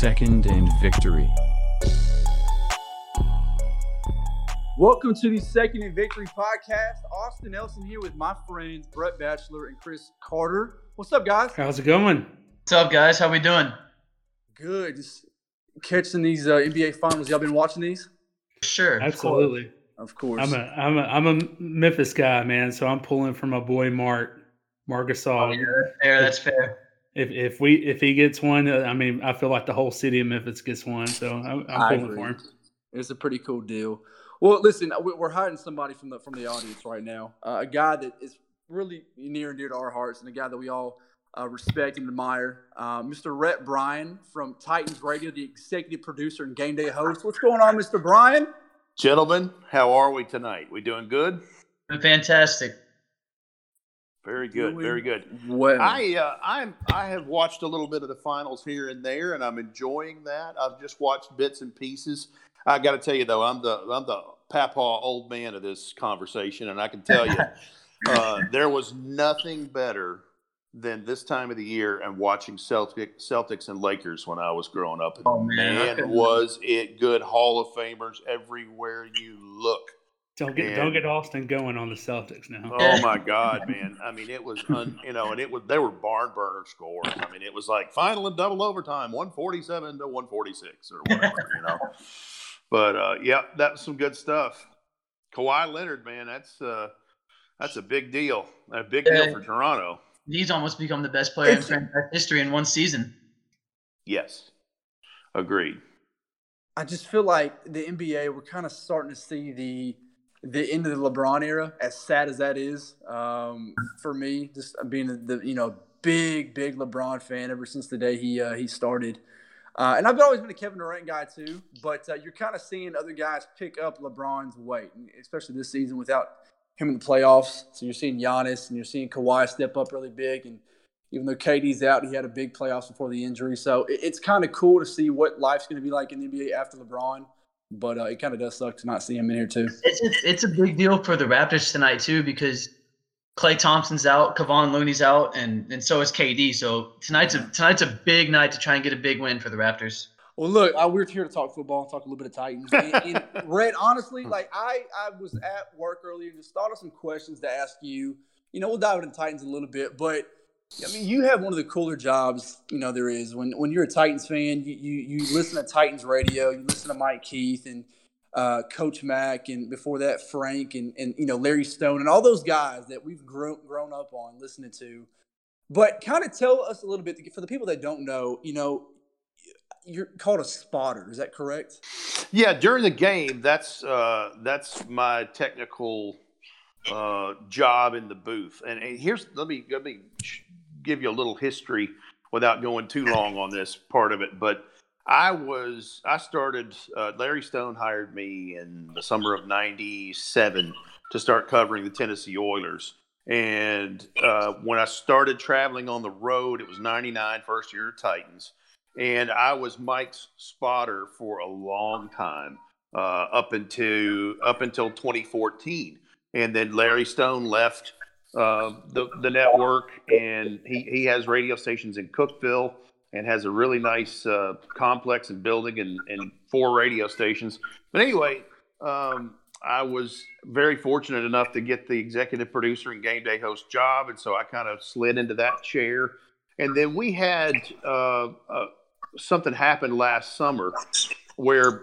Second and Victory. Welcome to the Second and Victory podcast. Austin Nelson here with my friends Brett Batchelor and Chris Carter. What's up, guys? How's it going? What's up, guys? How we doing? Good. Just catching these uh, NBA finals. Y'all been watching these? Sure. Absolutely. Of course. I'm a I'm a I'm a Memphis guy, man. So I'm pulling for my boy Mark Marc Gasol. Oh, yeah, that's fair. That's fair. If if we if he gets one, uh, I mean, I feel like the whole city of Memphis gets one. So I'm, I'm pulling for him. It's a pretty cool deal. Well, listen, we- we're hiding somebody from the from the audience right now. Uh, a guy that is really near and dear to our hearts, and a guy that we all uh, respect and admire. Uh, Mr. Rhett Bryan from Titans Radio, the executive producer and game day host. What's going on, Mr. Bryan? Gentlemen, how are we tonight? We doing good? Fantastic. Very good, Doing very good. Well, I uh, I'm I have watched a little bit of the finals here and there, and I'm enjoying that. I've just watched bits and pieces. I got to tell you though, I'm the I'm the papa old man of this conversation, and I can tell you, uh, there was nothing better than this time of the year and watching Celtic, Celtics and Lakers when I was growing up. And Oh, man, man, was it good! Hall of Famers everywhere you look. Don't get don't get Austin going on the Celtics now. Oh my God, man! I mean, it was un, you know, and it was they were barn burner scores. I mean, it was like final and double overtime, one forty seven to one forty six or whatever, you know. But uh, yeah, that's some good stuff. Kawhi Leonard, man, that's uh, that's a big deal. A big Yeah. deal for Toronto. He's almost become the best player in It's- franchise history in one season. Yes, agreed. I just feel like the NBA, we're kind of starting to see the the end of the LeBron era, as sad as that is um, for me. Just being the you know big big LeBron fan ever since the day he uh, he started, uh, and I've always been a Kevin Durant guy too. But uh, you're kind of seeing other guys pick up LeBron's weight, especially this season without him in the playoffs. So you're seeing Giannis and you're seeing Kawhi step up really big, and even though KD's out, he had a big playoffs before the injury. So it- it's kind of cool to see what life's going to be like in the NBA after LeBron. But uh, it kind of does suck to not see him in here too. It's a, it's a big deal for the Raptors tonight too because Klay Thompson's out, Kevon Looney's out, and and so is KD. So tonight's a tonight's a big night to try and get a big win for the Raptors. Well, look, I, we're here to talk football, and talk a little bit of Titans. And, and Rhett, honestly, like I, I was at work earlier, just thought of some questions to ask you. You know, we'll dive into Titans a little bit, but I mean, you have one of the cooler jobs, you know, there is. When when you're a Titans fan, you you, you listen to Titans radio, you listen to Mike Keith and uh, Coach Mack, and before that Frank and and you know Larry Stone and all those guys that we've grown grown up on listening to. But kind of tell us a little bit for the people that don't know, you know, you're called a spotter. Is that correct? Yeah, during the game, that's uh, that's my technical uh, job in the booth. And, and here's let me let me give you a little history without going too long on this part of it. But I was I started. Uh, Larry Stone hired me in the summer of '97 to start covering the Tennessee Oilers. And uh, when I started traveling on the road, it was 99, first year Titans. And I was Mike's spotter for a long time, uh, up until up until 2014. And then Larry Stone left uh, the the network, and he he has radio stations in Cookeville and has a really nice uh, complex and building and, and four radio stations. But anyway, um, I was very fortunate enough to get the executive producer and game day host job, and so I kind of slid into that chair. And then we had uh, uh, something happened last summer where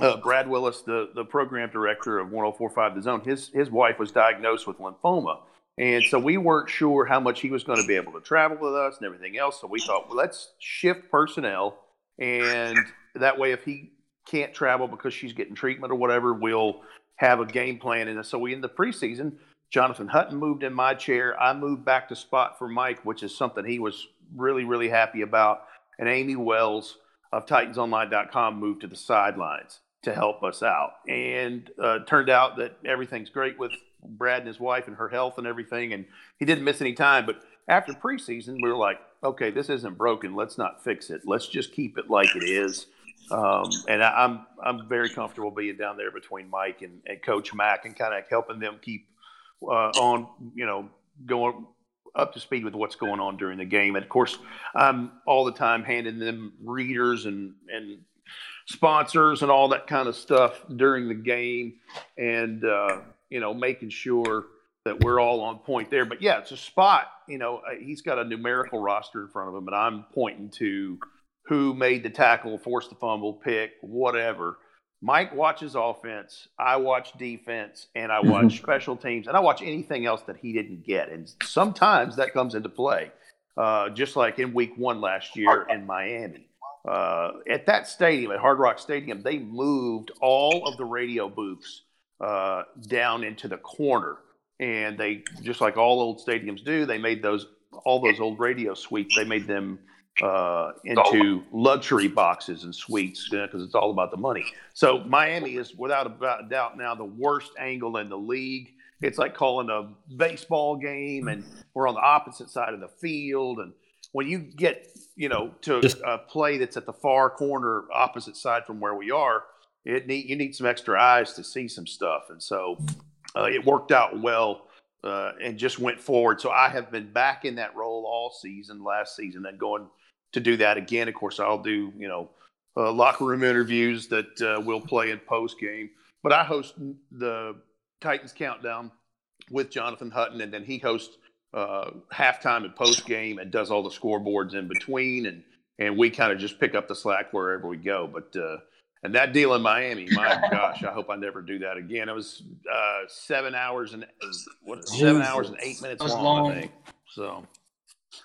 uh, Brad Willis, the, the program director of 1045 The Zone, his, his wife was diagnosed with lymphoma. And so we weren't sure how much he was going to be able to travel with us and everything else. So we thought, well, let's shift personnel. And that way, if he can't travel because she's getting treatment or whatever, we'll have a game plan. And so we, in the preseason, Jonathan Hutton moved in my chair. I moved back to spot for Mike, which is something he was really, really happy about. And Amy Wells of TitansOnline.com moved to the sidelines to help us out. And uh, turned out that everything's great with Brad and his wife and her health and everything. And he didn't miss any time. But after preseason, we were like, okay, this isn't broken. Let's not fix it. Let's just keep it like it is. Um, and I, I'm I'm very comfortable being down there between Mike and, and Coach Mack and kind of helping them keep uh, on, you know, going up to speed with what's going on during the game. And of course, I'm all the time handing them readers and and sponsors and all that kind of stuff during the game, and uh, you know, making sure that we're all on point there. But yeah, it's a spot. You know, uh, he's got a numerical roster in front of him, and I'm pointing to who made the tackle, forced the fumble, pick, whatever. Mike watches offense, I watch defense, and I watch mm-hmm. special teams, and I watch anything else that he didn't get. And sometimes that comes into play, uh, just like in week one last year in Miami. Uh, at that stadium, at Hard Rock Stadium, they moved all of the radio booths uh, down into the corner. And they, just like all old stadiums do, they made those, all those old radio suites, they made them uh, into luxury boxes and suites because it's all about the money. So Miami is without a doubt now the worst angle in the league. It's like calling a baseball game, and we're on the opposite side of the field. And when you get, you know, to a play that's at the far corner, opposite side from where we are, it need you need some extra eyes to see some stuff. And so uh, it worked out well uh, and just went forward. So I have been back in that role all season, last season, and going to do that again. Of course, I'll do you know uh, locker room interviews that uh, we'll play in post game. But I host the Titans countdown with Jonathan Hutton, and then he hosts uh, halftime and post game and does all the scoreboards in between, and and we kind of just pick up the slack wherever we go. But uh, and that deal in Miami, my gosh, I hope I never do that again. It was uh, seven hours and what seven hours and eight minutes long, long, I think. So,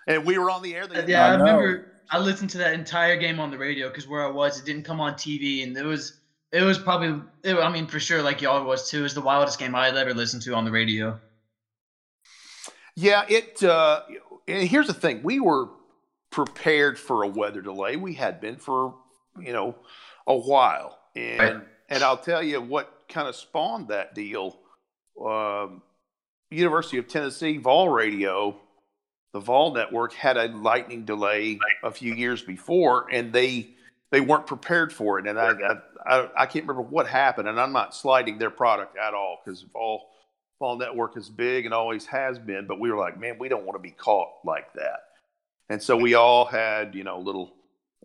and we were on the air. The yeah, I, I remember I listened to that entire game on the radio because where I was, it didn't come on TV, and it was it was probably it, I mean for sure like y'all was too. It was the wildest game I had ever listened to on the radio. Yeah, it. Uh, here's the thing: we were prepared for a weather delay. We had been for you know a while, and right. and I'll tell you what kind of spawned that deal. Um, University of Tennessee Vol Radio the Vol network had a lightning delay a few years before, and they they weren't prepared for it. And I I, I can't remember what happened, and I'm not sliding their product at all because Vol Vol network is big and always has been. But we were like, man, we don't want to be caught like that. And so we all had you know little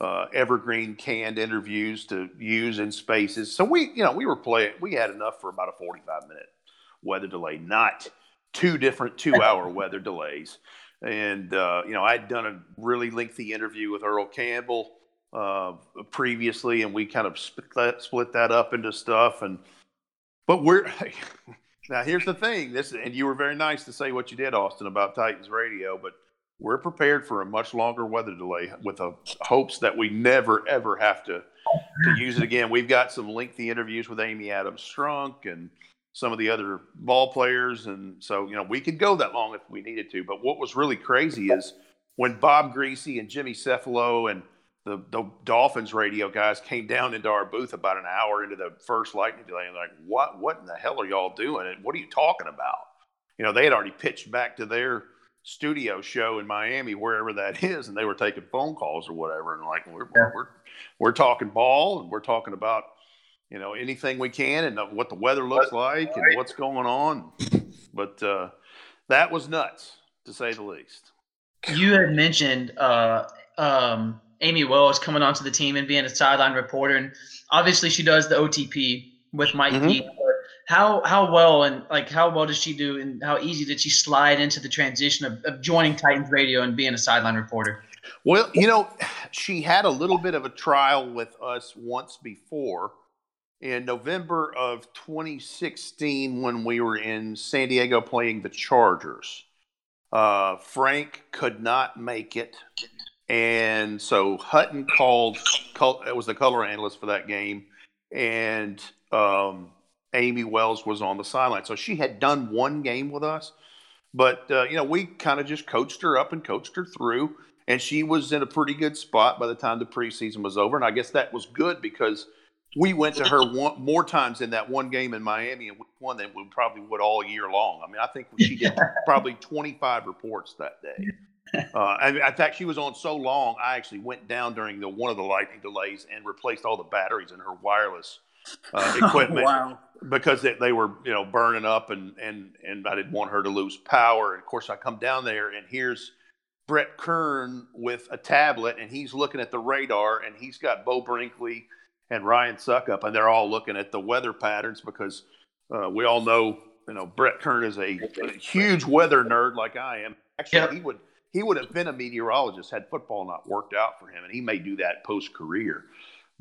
uh, evergreen canned interviews to use in spaces. So we you know we were playing. We had enough for about a 45 minute weather delay, not two different two hour weather delays. And, uh, you know, I'd done a really lengthy interview with Earl Campbell uh, previously, and we kind of split that, split that up into stuff. And, but we're, now here's the thing this, and you were very nice to say what you did, Austin, about Titans radio, but we're prepared for a much longer weather delay with hopes that we never, ever have to, to use it again. We've got some lengthy interviews with Amy Adams Strunk and, some of the other ball players. And so, you know, we could go that long if we needed to. But what was really crazy is when Bob Griese and Jimmy Cefalo and the, the Dolphins radio guys came down into our booth about an hour into the first lightning delay and like, what, what in the hell are y'all doing? And what are you talking about? You know, they had already pitched back to their studio show in Miami, wherever that is, and they were taking phone calls or whatever. And like, we're, yeah. we're, we're talking ball and we're talking about you know anything we can and what the weather looks like and what's going on. But uh, that was nuts to say the least. You had mentioned uh, um, Amy Wells coming onto the team and being a sideline reporter, and obviously she does the OTP with Mike mm-hmm. How how well and like how well does she do, and how easy did she slide into the transition of, of joining Titans Radio and being a sideline reporter? Well, you know, she had a little bit of a trial with us once before in November of 2016 when we were in San Diego playing the Chargers. Uh, Frank could not make it. And so Hutton called, called, it was the color analyst for that game. And um, Amy Wells was on the sideline. So she had done one game with us. But, uh, you know, we kind of just coached her up and coached her through. And she was in a pretty good spot by the time the preseason was over. And I guess that was good because – we went to her one, more times in that one game in Miami and we won than we probably would all year long. I mean, I think she did probably 25 reports that day. Uh, and in fact, she was on so long, I actually went down during the one of the lightning delays and replaced all the batteries in her wireless uh, equipment. wow. because they, they were you know burning up and and and I didn't want her to lose power. And of course, I come down there and here's Brett Kern with a tablet and he's looking at the radar and he's got Beau Brinkley and Ryan Succop, and they're all looking at the weather patterns because uh, we all know you know Brett Kern is a, a huge weather nerd like I am. Actually, yep. he would he would have been a meteorologist had football not worked out for him, and he may do that post career.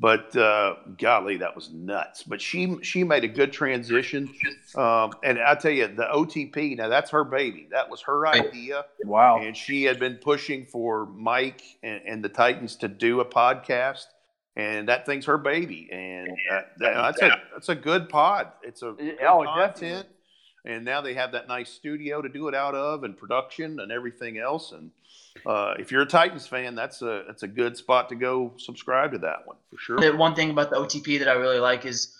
But uh, golly, that was nuts. But she she made a good transition, um, and I tell you, the OTP now that's her baby. That was her idea. Wow! And she had been pushing for Mike and, and the Titans to do a podcast, and that thing's her baby. And uh, that's a that's a good pod. It's a good oh, content. Definitely and now they have that nice studio to do it out of and production and everything else and uh, if you're a Titans fan, that's a that's a good spot to go subscribe to that one for sure. The one thing about the OTP that I really like is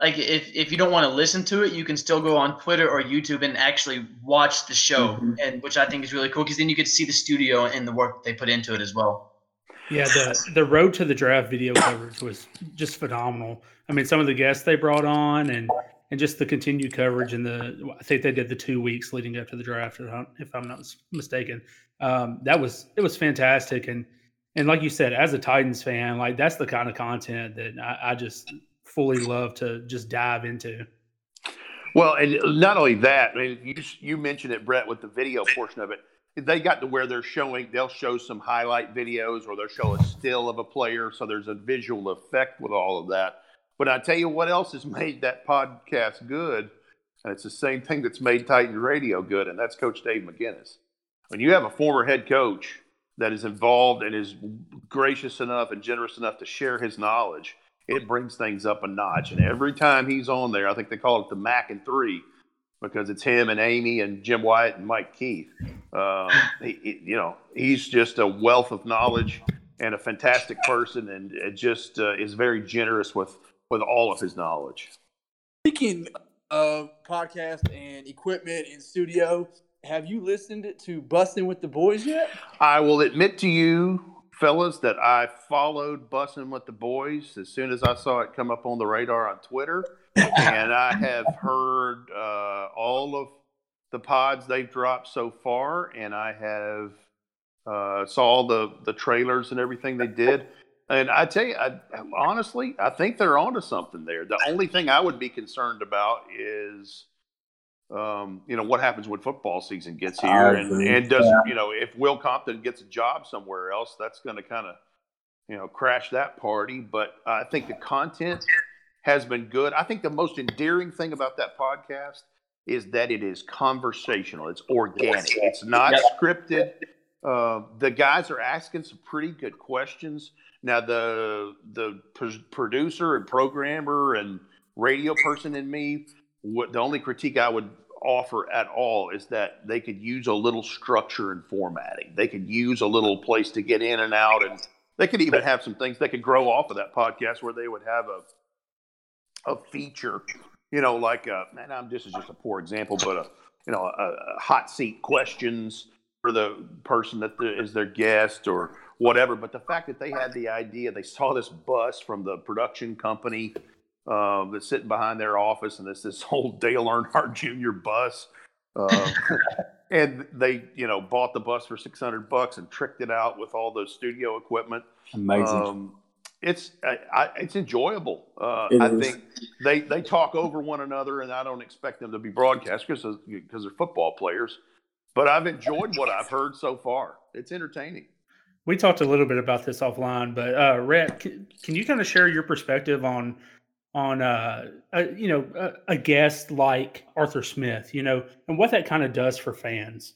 like if, if you don't want to listen to it, you can still go on Twitter or YouTube and actually watch the show, mm-hmm. and which I think is really cool because then you get to see the studio and the work they put into it as well. Yeah, the the road to the draft video coverage was just phenomenal. I mean, some of the guests they brought on and and just the continued coverage and the I think they did the two weeks leading up to the draft, if I'm not mistaken. Um, that was it was fantastic, and and like you said, as a Titans fan, like that's the kind of content that I, I just fully love to just dive into. Well, and not only that, I mean, you you mentioned it, Brett, with the video portion of it. They got to where they're showing, they'll show some highlight videos or they'll show a still of a player, so there's a visual effect with all of that but I tell you what else has made that podcast good, and it's the same thing that's made Titan Radio good, and that's Coach Dave McGinnis. When you have a former head coach that is involved and is gracious enough and generous enough to share his knowledge, it brings things up a notch. And every time he's on there, I think they call it the Mac and Three because it's him and Amy and Jim Wyatt and Mike Keith. Um, he, he, you know, he's just a wealth of knowledge and a fantastic person, and just uh, is very generous with with all of his knowledge. Speaking of podcast and equipment in studio, have you listened to Bussin' with the Boys yet? I will admit to you, fellas, that I followed Bussin' with the Boys as soon as I saw it come up on the radar on Twitter, and I have heard uh, all of the pods they've dropped so far, and I have uh, saw the the trailers and everything they did. And I tell you, I, honestly, I think they're onto something there. The only thing I would be concerned about is, um, you know, what happens when football season gets here, and, and does yeah. you know if Will Compton gets a job somewhere else, that's going to kind of, you know, crash that party. But I think the content has been good. I think the most endearing thing about that podcast is that it is conversational. It's organic. It's not scripted. Uh, the guys are asking some pretty good questions. Now the the producer and programmer and radio person in me, what the only critique I would offer at all is that they could use a little structure and formatting. They could use a little place to get in and out, and they could even have some things that could grow off of that podcast where they would have a a feature, you know, like uh, a, man, I'm this is just a poor example, but a you know a, a hot seat questions for the person that the, is their guest or whatever. But the fact that they had the idea, they saw this bus from the production company uh, that's sitting behind their office, and it's this old Dale Earnhardt Jr. bus. Uh, and they, you know, bought the bus for six hundred bucks and tricked it out with all the studio equipment. Amazing. Um, it's I, I, it's enjoyable. Uh, it I is. think they they talk over one another, and I don't expect them to be broadcasters because they're football players. But I've enjoyed what I've heard so far. It's entertaining. We talked a little bit about this offline, but uh, Rhett, can, can you kind of share your perspective on on uh, a, you know a, a, guest like Arthur Smith, you know, and what that kind of does for fans?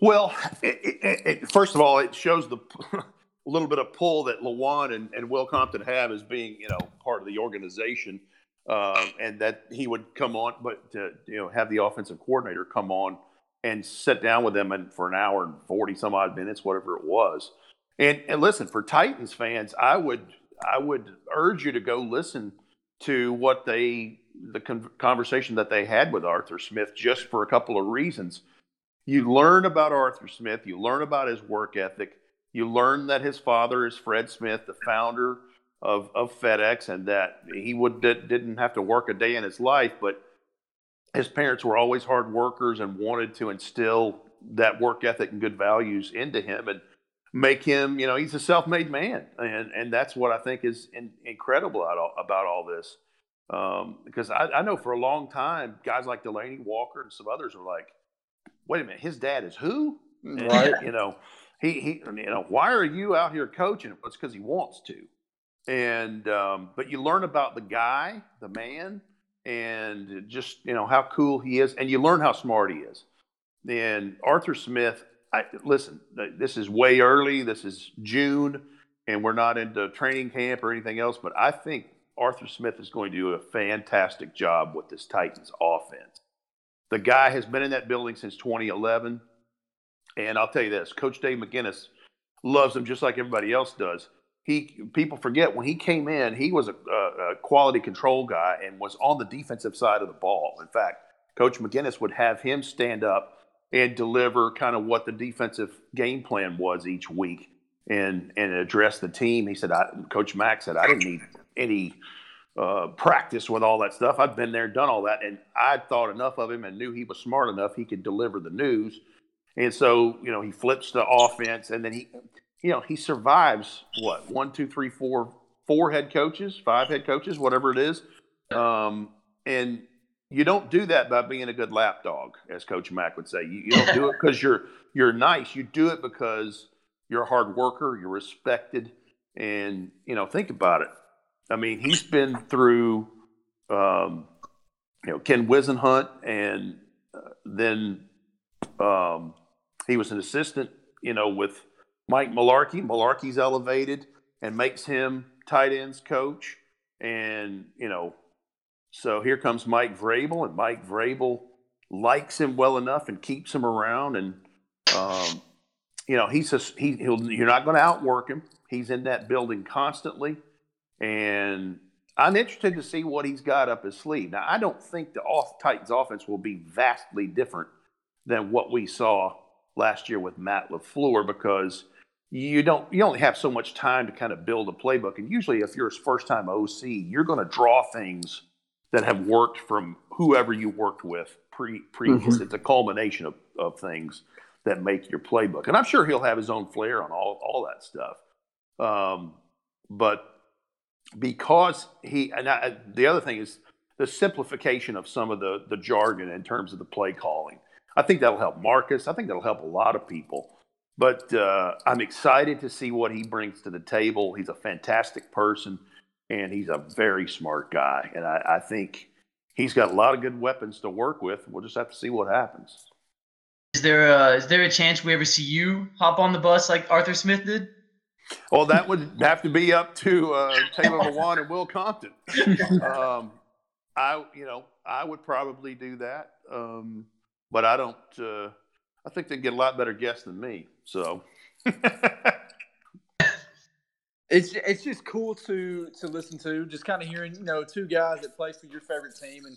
Well, it, it, it, first of all, it shows the a little bit of pull that Lewan and, and Will Compton have as being you know part of the organization, uh, and that he would come on, but to you know have the offensive coordinator come on and sit down with them and for an hour and 40 some odd minutes, whatever it was. And, and listen, for Titans fans, I would I would urge you to go listen to what they the con- conversation that they had with Arthur Smith just for a couple of reasons. You learn about Arthur Smith, you learn about his work ethic, you learn that his father is Fred Smith, the founder of of FedEx, and that he would didn't have to work a day in his life, but his parents were always hard workers and wanted to instill that work ethic and good values into him and make him, you know, he's a self-made man, and and that's what I think is in, incredible about all, about all this. Um, because I, I know for a long time, guys like Delanie Walker and some others were like, "Wait a minute, his dad is who?" Right? you know, he he, you know, why are you out here coaching? It's because he wants to, and um, but you learn about the guy, the man, and just you know how cool he is, and you learn how smart he is. And Arthur Smith, I, listen, this is way early. This is June, and we're not into training camp or anything else. But I think Arthur Smith is going to do a fantastic job with this Titans offense. The guy has been in that building since 2011, and I'll tell you this: Coach Dave McGinnis loves him just like everybody else does. He people forget when he came in, he was a, a, quality control guy and was on the defensive side of the ball. In fact, Coach McGinnis would have him stand up and deliver kind of what the defensive game plan was each week and and address the team. He said, I, Coach Mack said, I didn't need any uh, practice with all that stuff. I've been there, done all that, and I thought enough of him and knew he was smart enough he could deliver the news. And so, you know, he flips the offense, and then he, you know, he survives what one, two, three, four, four head coaches, five head coaches, whatever it is, um, and you don't do that by being a good lapdog, as Coach Mack would say. You, you don't do it because you're you're nice. You do it because you're a hard worker. You're respected, and you know think about it. I mean, he's been through, um, you know, Ken Whisenhunt, and uh, then um, he was an assistant, you know, with Mike Mularkey. Mularkey's elevated and makes him tight ends coach, and you know so here comes Mike Vrabel, and Mike Vrabel likes him well enough and keeps him around. And um, you know, he's just he he'll you're not going to outwork him. He's in that building constantly, and I'm interested to see what he's got up his sleeve. Now, I don't think the off Titans offense will be vastly different than what we saw last year with Matt LaFleur because you don't you only have so much time to kind of build a playbook. And usually, if you're a first time OC, you're going to draw things that have worked from whoever you worked with pre previous. Mm-hmm. It's a culmination of, of things that make your playbook. And I'm sure he'll have his own flair on all, all that stuff. Um, but because he, and I, the other thing is the simplification of some of the, the jargon in terms of the play calling. I think that'll help Marcus. I think that'll help a lot of people. But uh, I'm excited to see what he brings to the table. He's a fantastic person and he's a very smart guy. And I, I think he's got a lot of good weapons to work with. We'll just have to see what happens. Is there a, is there a chance we ever see you hop on the bus like Arthur Smith did? Well, that would have to be up to uh, Taylor Lewan and Will Compton. Um, I, you know, I would probably do that, um, but I don't. Uh, I think they'd get a lot better guests than me. So. it's it's just cool to to listen to. Just kind of hearing you know two guys that play for your favorite team and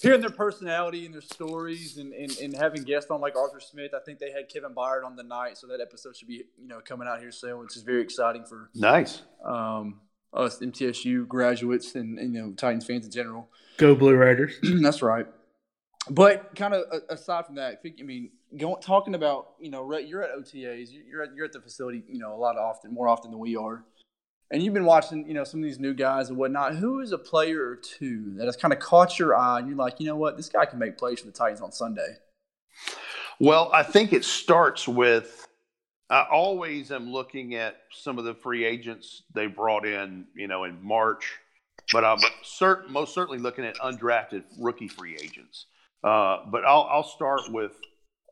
hearing their personality and their stories and, and, and having guests on like Arthur Smith. I think they had Kevin Byard on the night, so that episode should be you know coming out here soon, which is very exciting for nice um, us MTSU graduates and, and you know Titans fans in general. Go Blue Raiders! That's right. But kind of aside from that, I think I mean, going talking about you know you're at OTAs, you're at, you're at the facility, you know, a lot often, more often than we are and you've been watching, you know, some of these new guys and whatnot. Who is a player or two that has kind of caught your eye, and you're like, you know what, this guy can make plays for the Titans on Sunday? Well, I think it starts with I always am looking at some of the free agents they brought in, you know, in March, but I'm certain, most certainly looking at undrafted rookie free agents. Uh, but I'll, I'll start with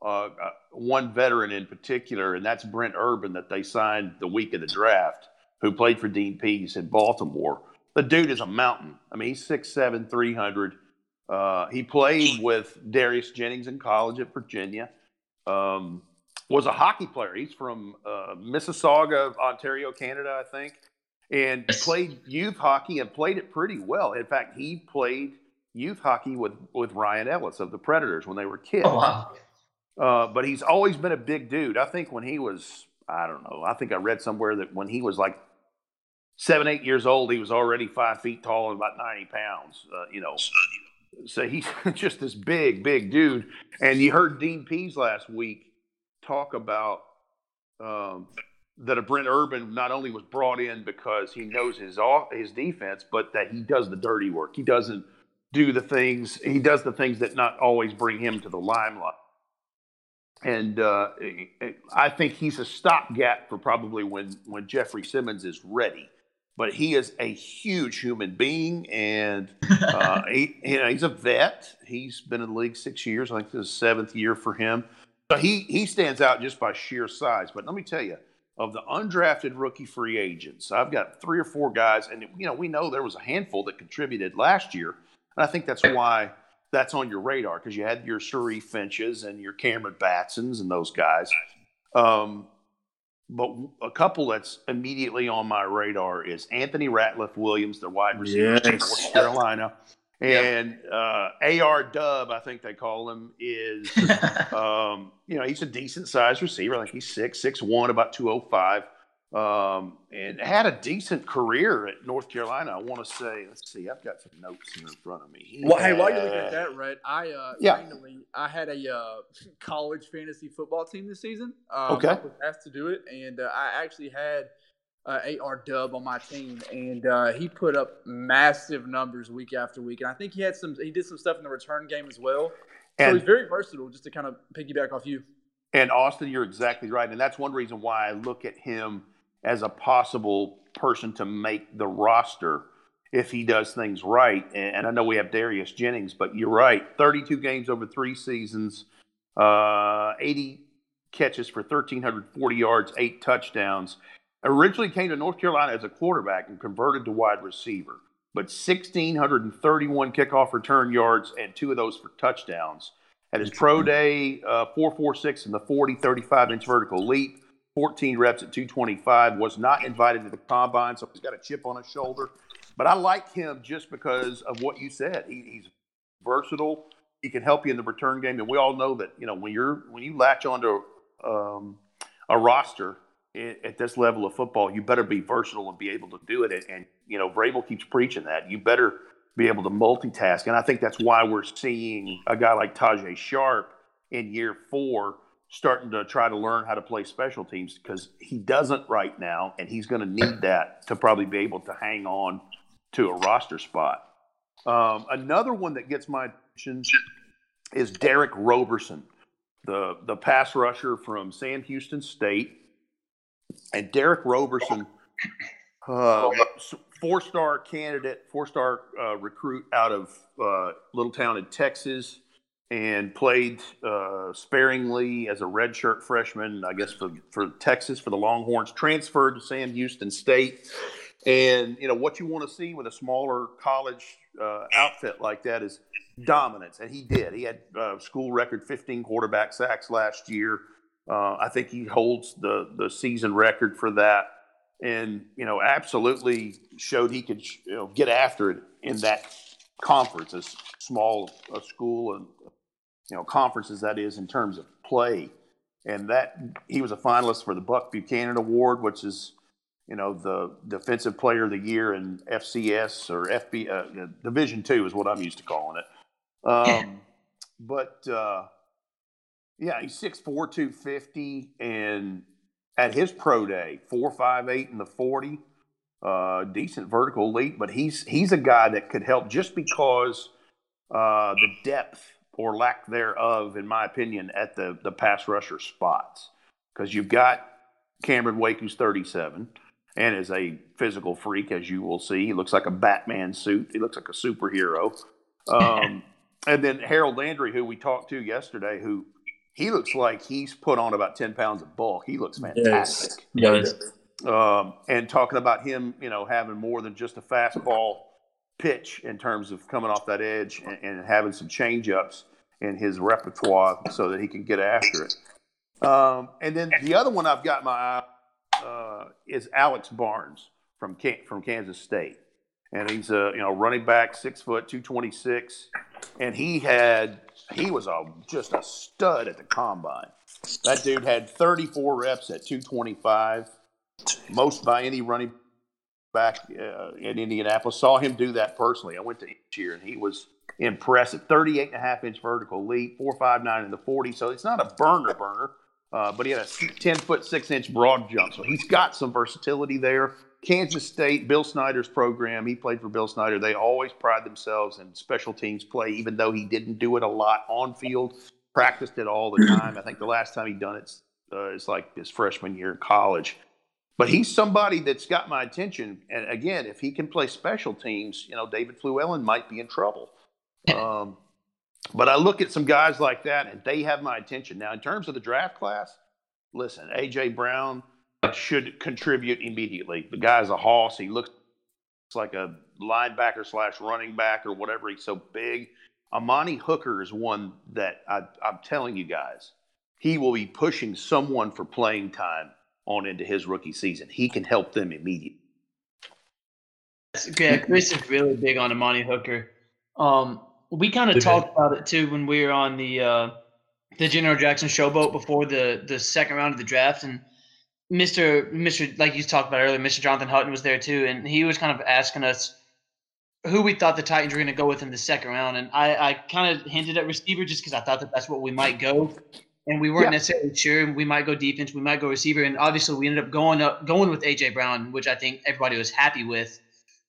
uh, uh one veteran in particular, and that's Brent Urban that they signed the week of the draft who played for Dean Pees in Baltimore. The dude is a mountain. I mean, he's 6'7, 300. Uh, he played with Darius Jennings in college at Virginia. Um, was a hockey player. He's from uh, Mississauga, Ontario, Canada, I think, and played youth hockey and played it pretty well. In fact, he played youth hockey with with Ryan Ellis of the Predators when they were kids. Oh, wow. Uh, but he's always been a big dude. I think when he was, I don't know, I think I read somewhere that when he was like seven, eight years old, he was already five feet tall and about 90 pounds, uh, you know. So he's just this big, big dude. And you heard Dean Pees last week talk about um, that a Brent Urban not only was brought in because he knows his his defense, but that he does the dirty work. He doesn't do the things. He does the things that not always bring him to the limelight. And uh, I think he's a stopgap for probably when when Jeffrey Simmons is ready. But he is a huge human being, and uh, he, you know he's a vet. He's been in the league six years. I think this is seventh year for him. So he he stands out just by sheer size. But let me tell you, of the undrafted rookie free agents, I've got three or four guys, and you know we know there was a handful that contributed last year, and I think that's why that's on your radar because you had your Sharif Finches and your Cameron Batsons and those guys. Um, but a couple that's immediately on my radar is Anthony Ratliff Williams, the wide receiver yes. North Carolina. And uh, AR Dub, I think they call him, is um, you know he's a decent sized receiver. I think he's six six one, about two oh five, um, and had a decent career at North Carolina. I want to say, let's see, I've got some notes here in front of me. He well, had, hey, while you're looking at that, Rhett, I uh, yeah. randomly I had a uh, college fantasy football team this season. Um, okay, I was asked to do it, and uh, I actually had uh, AR Dub on my team, and uh, he put up massive numbers week after week. And I think he had some, he did some stuff in the return game as well. So and, he's very versatile. Just to kind of piggyback off you. And Austin, you're exactly right, and that's one reason why I look at him as a possible person to make the roster if he does things right. And I know we have Darius Jennings, but you're right. 32 games over three seasons, uh, 80 catches for 1,340 yards, eight touchdowns. Originally came to North Carolina as a quarterback and converted to wide receiver, but 1,631 kickoff return yards and two of those for touchdowns. At his pro day, uh, 446 in the 40, 35 inch vertical leap, 14 reps at 225, was not invited to the combine, so he's got a chip on his shoulder. But I like him just because of what you said. He, he's versatile. He can help you in the return game, and we all know that you know when you're when you latch onto um, a roster at this level of football, you better be versatile and be able to do it. And, and, you know, Vrabel keeps preaching that. You better be able to multitask. And I think that's why we're seeing a guy like Tajae Sharpe in year four starting to try to learn how to play special teams because he doesn't right now. And he's going to need that to probably be able to hang on to a roster spot. Um, another one that gets my attention is Derek Roberson, the, the pass rusher from Sam Houston State and Derek Roberson, uh, four star candidate, four star uh, recruit out of uh, little town in Texas, and played uh, sparingly as a redshirt freshman, I guess for for Texas for the Longhorns. Transferred to Sam Houston State, and you know what you want to see with a smaller college uh, outfit like that is dominance, and he did. He had uh, school record 15 quarterback sacks last year. Uh, I think he holds the the season record for that, and you know, absolutely showed he could you know get after it in that conference, as small a school and you know conferences that is in terms of play. And that he was a finalist for the Buck Buchanan Award, which is you know the defensive player of the year in FCS or FB uh, Division Two is what I'm used to calling it. Um, but uh, yeah, he's 6'4", 250, and at his pro day, four five eight in the forty, uh, decent vertical leap. But he's he's a guy that could help just because uh, the depth or lack thereof, in my opinion, at the the pass rusher spots. Because you've got Cameron Wake, who's thirty seven, and is a physical freak, as you will see. He looks like a Batman suit. He looks like a superhero. Um, and then Harold Landry, who we talked to yesterday, who he looks like he's put on about 10 pounds of bulk. He looks fantastic. Yes. yes. Um, and talking about him, you know, having more than just a fastball pitch in terms of coming off that edge and, and having some change ups in his repertoire so that he can get after it. Um, and then the other one I've got my eye uh, is Alex Barnes from from Kansas State, and he's a you know running back, six foot, two twenty six, and he had he was a just a stud at the combine. That dude had 34 reps at 225, most by any running back uh, in Indianapolis. Saw him do that personally. I went to each year, and he was impressive. 38 and a half inch vertical leap, 459 in the 40. So it's not a burner burner, uh, but he had a 10 foot 6 inch broad jump. So he's got some versatility there. Kansas State, Bill Snyder's program, he played for Bill Snyder. They always pride themselves in special teams play, even though he didn't do it a lot on field, practiced it all the time. I think the last time he done it uh, is like his freshman year in college. But he's somebody that's got my attention. And again, if he can play special teams, you know, David Fluellen might be in trouble. Um, but I look at some guys like that, and they have my attention. Now, in terms of the draft class, listen, AJ Brown should contribute immediately. The guy's a hoss. He looks like a linebacker slash running back or whatever. He's so big. Amani Hooker is one that I, I'm telling you guys, he will be pushing someone for playing time on into his rookie season. He can help them immediately. Yeah, Chris is really big on Amani Hooker. Um, we kind of talked about it too when we were on the uh, the General Jackson showboat before the the second round of the draft, and Mister Mister like you talked about earlier, Mister Jonathan Hutton was there too, and he was kind of asking us who we thought the Titans were going to go with in the second round, and I, I kind of hinted at receiver just because I thought that that's what we might go, and we weren't yeah. necessarily sure. We might go defense, we might go receiver, and obviously we ended up going up going with AJ Brown, which I think everybody was happy with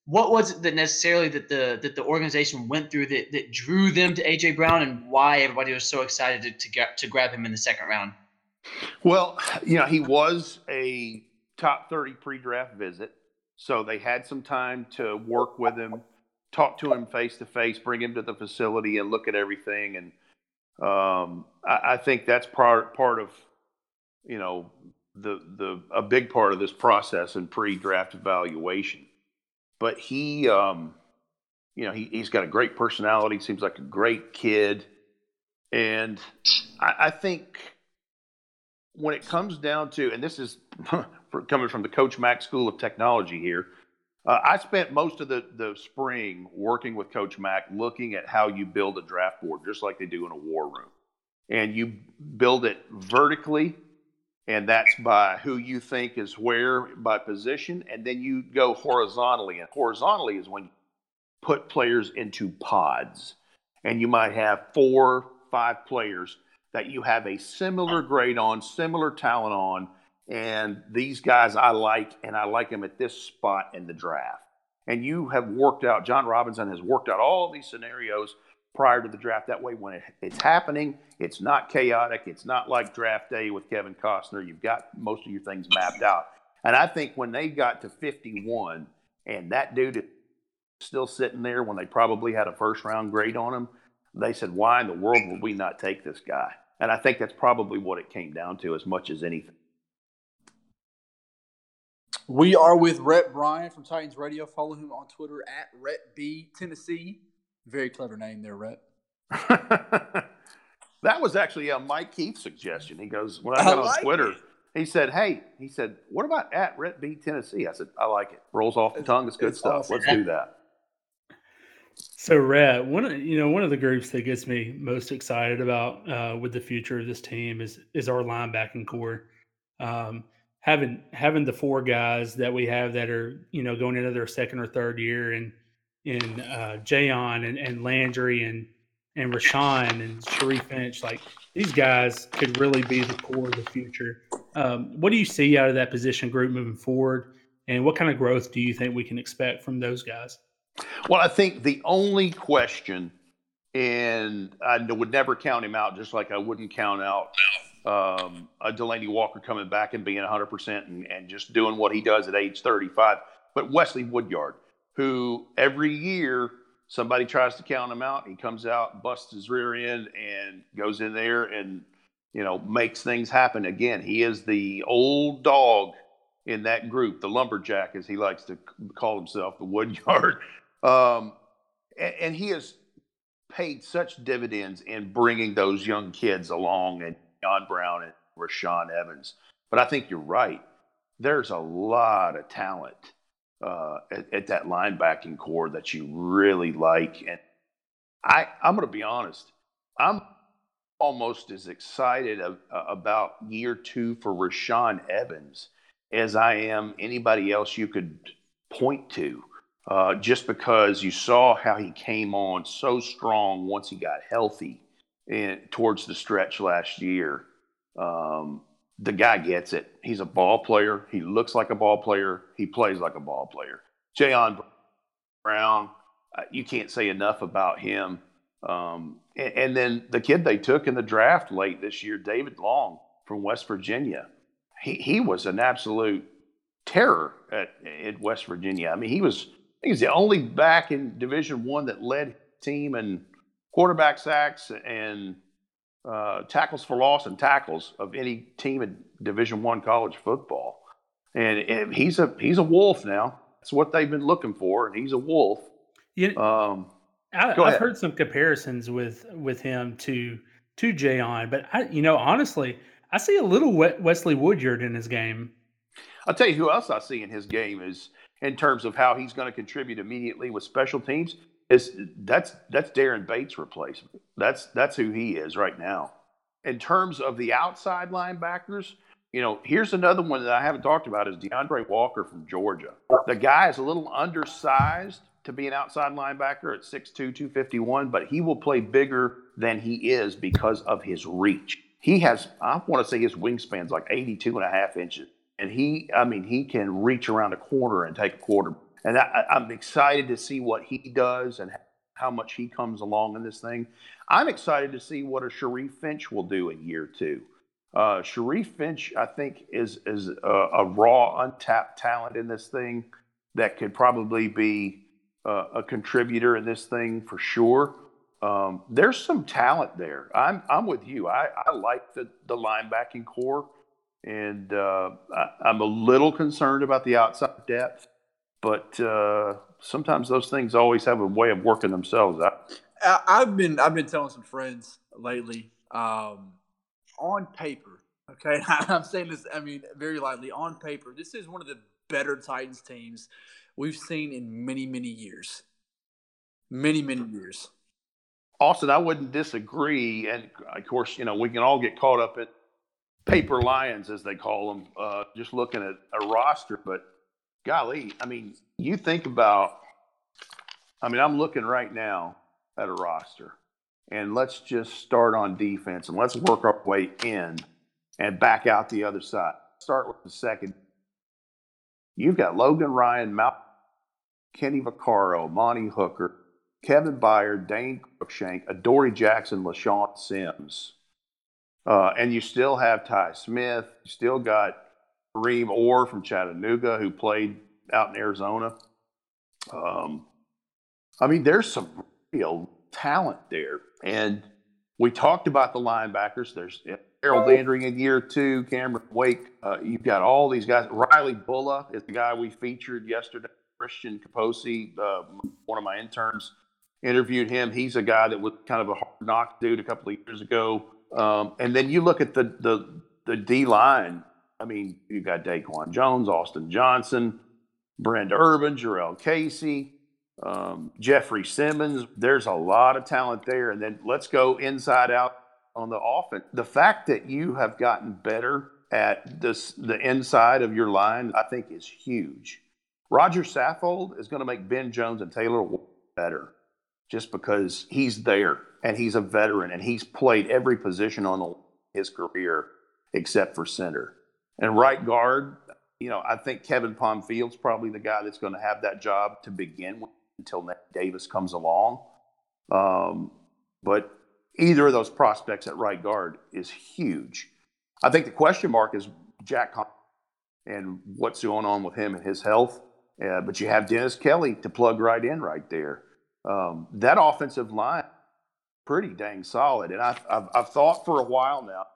what was it that necessarily that the that the organization went through that, that drew them to AJ Brown and why everybody was so excited to, to get to grab him in the second round? Well, you know, he was a top 30 pre-draft visit. So they had some time to work with him, talk to him face to face, bring him to the facility and look at everything. And um, I, I think that's part part of, you know, the the a big part of this process and pre-draft evaluation but he, um, you know, he, he's got a great personality. Seems like a great kid, and I, I think when it comes down to, and this is coming from the Coach Mack School of Technology here. Uh, I spent most of the, the spring working with Coach Mack looking at how you build a draft board, just like they do in a war room. And you build it vertically and that's by who you think is where by position, and then you go horizontally. And horizontally is when you put players into pods, and you might have four, five players that you have a similar grade on, similar talent on, and these guys I like, and I like them at this spot in the draft. And you have worked out, Jon Robinson has worked out all these scenarios prior to the draft. That way, when it, it's happening, it's not chaotic. It's not like draft day with Kevin Costner. You've got most of your things mapped out. And I think when they got to 51 and that dude is still sitting there when they probably had a first round grade on him, they said, Why in the world would we not take this guy? And I think that's probably what it came down to as much as anything. We are with Rhett Bryan from Titans Radio. Follow him on Twitter at Rhett B Tennessee. Very clever name there, Rhett. that was actually a Mike Keith suggestion. He goes, when I got I like on Twitter, it. he said, Hey, he said, what about at Rhett B Tennessee? I said, I like it. Rolls off the it's, tongue. It's good it's stuff. Awesome. Let's do that. So, Rhett, one of you know one of the groups that gets me most excited about uh, with the future of this team is is our linebacking corps. Um, having having the four guys that we have that are you know going into their second or third year and in uh, Jayon and, and Landry and and Rashaan and Sharif Finch, like these guys could really be the core of the future. Um, what do you see out of that position group moving forward, and what kind of growth do you think we can expect from those guys? Well, I think the only question, and I would never count him out, just like I wouldn't count out um, a Delanie Walker coming back and being 100% and, and just doing what he does at age 35. But Wesley Woodyard, who every year somebody tries to count him out. He comes out, busts his rear end, and goes in there and you know makes things happen. Again, he is the old dog in that group, the lumberjack, as he likes to call himself, the woodyard. Um, and, and he has paid such dividends in bringing those young kids along, and John Brown and Rashaan Evans. But I think you're right. There's a lot of talent uh, at, at, that linebacking corps that you really like. And I, I'm going to be honest, I'm almost as excited of, uh, about year two for Rashaan Evans as I am anybody else you could point to. Uh, just because you saw how he came on so strong once he got healthy and towards the stretch last year. Um, the guy gets it. He's a ball player. He looks like a ball player. He plays like a ball player. Jayon Brown, uh, you can't say enough about him. Um, and, and, then the kid they took in the draft late this year, David Long from West Virginia. He, he was an absolute terror at, at West Virginia. I mean, he was he was the only back in Division One that led team in quarterback sacks and uh, tackles for loss and tackles of any team in Division One college football. And, and, he's a he's a wolf now. That's what they've been looking for, and he's a wolf. You, um, I, have heard some comparisons with with him to to Jayon, but I, you know, honestly, I see a little Wesley Woodyard in his game. I'll tell you who else I see in his game is in terms of how he's going to contribute immediately with special teams is that's that's Daren Bates' replacement. That's that's who he is right now. In terms of the outside linebackers, you know, here's another one that I haven't talked about is D'Andre Walker from Georgia. The guy is a little undersized to be an outside linebacker at 6'2", 251, but he will play bigger than he is because of his reach. He has, I want to say his wingspan's like 82 and a half inches. And he, I mean, he can reach around a corner and take a quarter and I, am excited to see what he does and how much he comes along in this thing. I'm excited to see what a Sharif Finch will do in year two. Uh, Sharif Finch, I think, is is a, a, raw, untapped talent in this thing that could probably be uh, a contributor in this thing for sure. Um, there's some talent there. I'm I'm with you. I, I like the the linebacking corps, and uh, I, I'm a little concerned about the outside depth but uh, sometimes those things always have a way of working themselves out. I've been I've been telling some friends lately um, on paper. Okay, I'm saying this. I mean, very lightly on paper. This is one of the better Titans teams we've seen in many many years. Many many years. Austin, I wouldn't disagree, and of course, you know we can all get caught up in paper lions as they call them, uh, just looking at a roster, but golly, I mean, you think about, I mean, I'm looking right now at a roster, and let's just start on defense and let's work our way in and back out the other side. Start with the second. You've got Logan Ryan, Mal- Kenny Vaccaro, Amani Hooker, Kevin Byard, Dane Cruikshank, Adoree Jackson, LeShaun Sims. Uh, and you still have Tye Smith. You still got Reem Orr from Chattanooga, who played out in Arizona. Um, I mean, there's some real talent there. And we talked about the linebackers. There's Harold Landry in year two, Cameron Wake. Uh, you've got all these guys. Riley Bullough is the guy we featured yesterday. Christian Caposi, uh, one of my interns, interviewed him. He's a guy that was kind of a hard knock dude a couple of years ago. Um, and then you look at the the the D line. I mean, you got Daquan Jones, Austin Johnson, Brent Urban, Jurrell Casey, um, Jeffrey Simmons. There's a lot of talent there. And then let's go inside out on the offense. The fact that you have gotten better at this, the inside of your line, I think is huge. Rodger Saffold is going to make Ben Jones and Taylor better just because he's there and he's a veteran and he's played every position on his career except for center. And right guard, you know, I think Kevin Pamphile's probably the guy that's going to have that job to begin with until Davis comes along. Um, but either of those prospects at right guard is huge. I think the question mark is Jack Con- and what's going on with him and his health. Uh, but you have Dennis Kelly to plug right in right there. Um, that offensive line, pretty dang solid. And I, I've, I've thought for a while now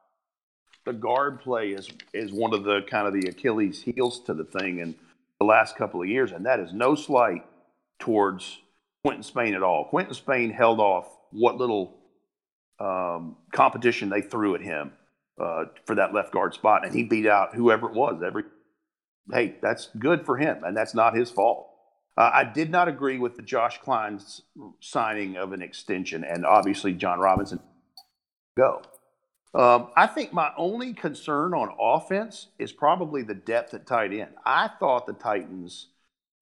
the guard play is is one of the kind of the Achilles heels to the thing in the last couple of years, and that is no slight towards Quinton Spain at all. Quinton Spain held off what little um, competition they threw at him uh, for that left guard spot, and he beat out whoever it was. Every hey, that's good for him, and that's not his fault. Uh, I did not agree with the Josh Kline's signing of an extension, and obviously Jon Robinson go. Um, I think my only concern on offense is probably the depth at tight end. I thought the Titans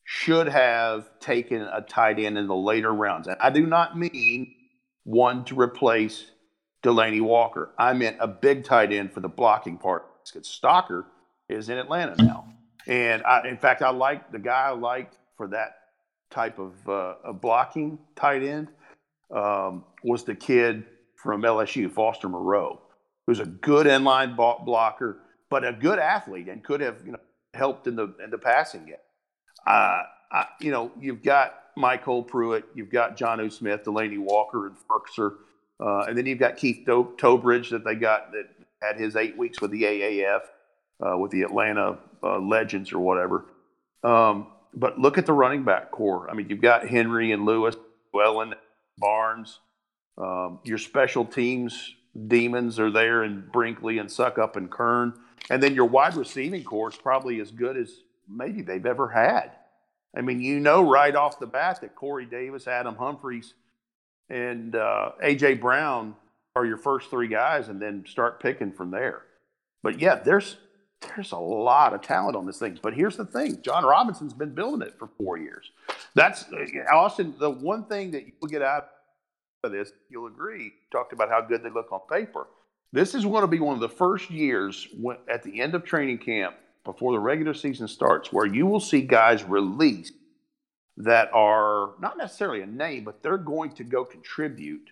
should have taken a tight end in the later rounds. And I do not mean one to replace Delanie Walker. I meant a big tight end for the blocking part. Because Stocker is in Atlanta now. And I, in fact, I like the guy I liked for that type of, uh, blocking tight end um, was the kid from LSU, Foster Moreau, who's a good inline blocker, but a good athlete and could have you know helped in the in the passing game. Uh, I, you know, you've got MyCole Pruitt, you've got Jonnu Smith, Delanie Walker, and Firkser, uh, and then you've got Keith Do- Towbridge that they got that had his eight weeks with the AAF, uh, with the Atlanta uh, Legends or whatever. Um, but look at the running back corps. I mean, you've got Henry and Lewis, Wellen, Barnes. Um, your special teams demons are there in Brinkley and Succop and Kern. And then your wide receiving corps is probably as good as maybe they've ever had. I mean, you know right off the bat that Corey Davis, Adam Humphries, and uh, AJ Brown are your first three guys, and then start picking from there. But yeah, there's there's a lot of talent on this thing. But here's the thing: Jon Robinson's been building it for four years. That's Austin. The one thing that you'll get out of this, you'll agree, talked about how good they look on paper. This is going to be one of the first years when, at the end of training camp before the regular season starts where you will see guys released that are not necessarily a name, but they're going to go contribute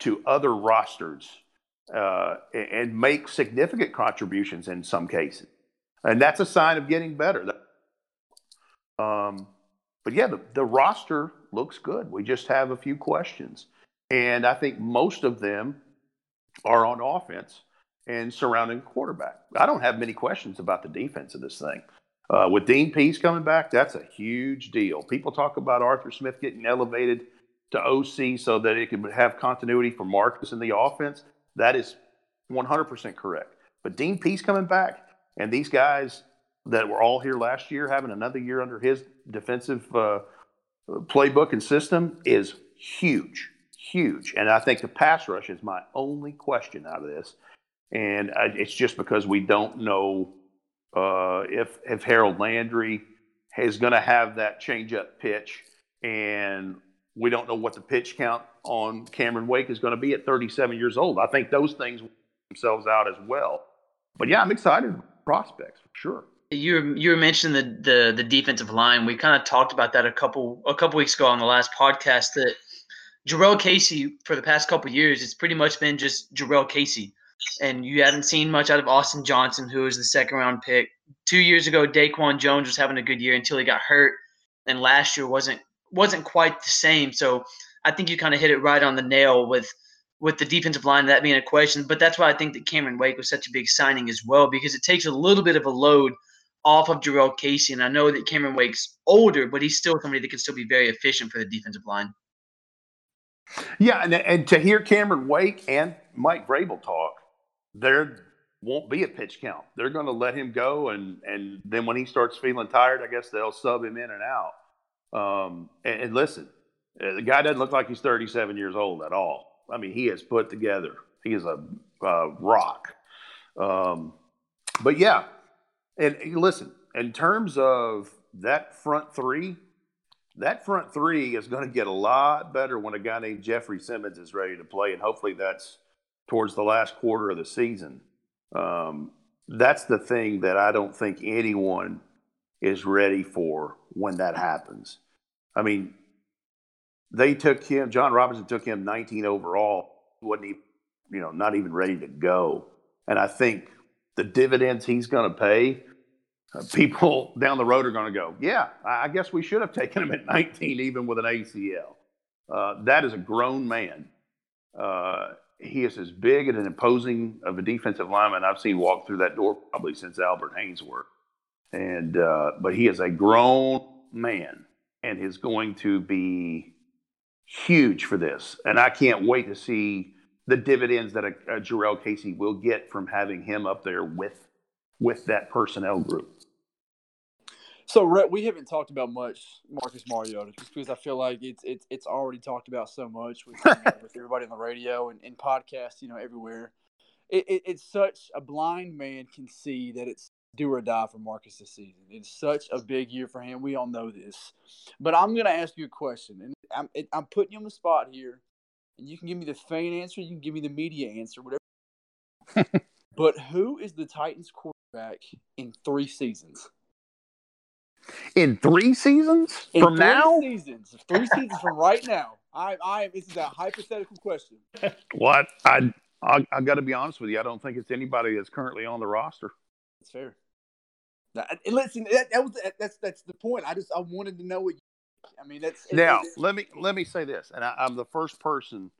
to other rosters uh, and make significant contributions in some cases. And that's a sign of getting better. Um, but yeah, the, the roster looks good. We just have a few questions. And I think most of them are on offense and surrounding quarterback. I don't have many questions about the defense of this thing. Uh, with Dean Pees coming back, that's a huge deal. People talk about Arthur Smith getting elevated to OC so that it could have continuity for Marcus in the offense. That is 100% correct. But Dean Pees coming back, and these guys that were all here last year having another year under his defensive uh, playbook and system is huge, huge. And I think the pass rush is my only question out of this. And I, it's just because we don't know uh, if if Harold Landry is going to have that change-up pitch, and we don't know what the pitch count on Cameron Wake is going to be at 37 years old. I think those things themselves out as well. But yeah, I'm excited prospects for sure. You you were mentioning the, the the defensive line. We kind of talked about that a couple a couple weeks ago on the last podcast. That Jurrell Casey for the past couple years, it's pretty much been just Jurrell Casey, and you haven't seen much out of Austin Johnson, who was the second round pick two years ago. Daquan Jones was having a good year until he got hurt, and last year wasn't wasn't quite the same. So I think you kind of hit it right on the nail with with the defensive line that being a question. But that's why I think that Cameron Wake was such a big signing as well because it takes a little bit of a load off of Jurrell Casey. And I know that Cameron Wake's older, but he's still somebody that can still be very efficient for the defensive line. Yeah, and, and to hear Cameron Wake and Mike Vrabel talk, there won't be a pitch count. They're going to let him go, and and then when he starts feeling tired, I guess they'll sub him in and out. Um, and, and listen, uh, the guy doesn't look like he's 37 years old at all. I mean, he is put together. He is a, rock. Um, but yeah, and, and listen, in terms of that front three, that front three is going to get a lot better when a guy named Jeffrey Simmons is ready to play, and hopefully that's towards the last quarter of the season. Um, that's the thing that I don't think anyone is ready for when that happens. I mean, they took him. Jon Robinson took him 19 overall. wasn't even, you know, not even ready to go. And I think the dividends he's going to pay, people down the road are going to go, yeah, I guess we should have taken him at 19, even with an ACL. Uh, that is a grown man. Uh, he is as big and an imposing of a defensive lineman I've seen walk through that door probably since Albert Haynesworth. And uh, but he is a grown man and is going to be huge for this. And I can't wait to see the dividends that a, a Jurrell Casey will get from having him up there with with that personnel group. So, Rhett, we haven't talked about much Marcus Mariota just because I feel like it's it's it's already talked about so much with, you know, with everybody on the radio and, and podcasts, you know, everywhere. It, it, it's such a blind man can see that it's do or die for Marcus this season. It's such a big year for him. We all know this. But I'm going to ask you a question, and I'm, I'm putting you on the spot here, and you can give me the fan answer, you can give me the media answer, whatever. but who is the Titans quarterback in three seasons? In three seasons in from three now? Seasons, three seasons from right now. I, I, this is a hypothetical question. What I, I, I got to be honest with you. I don't think it's anybody that's currently on the roster. That's fair. Now, and listen, that, that was that's that's the point. I just I wanted to know what. You, I mean, that's now. It, let me let me say this, and I, I'm the first person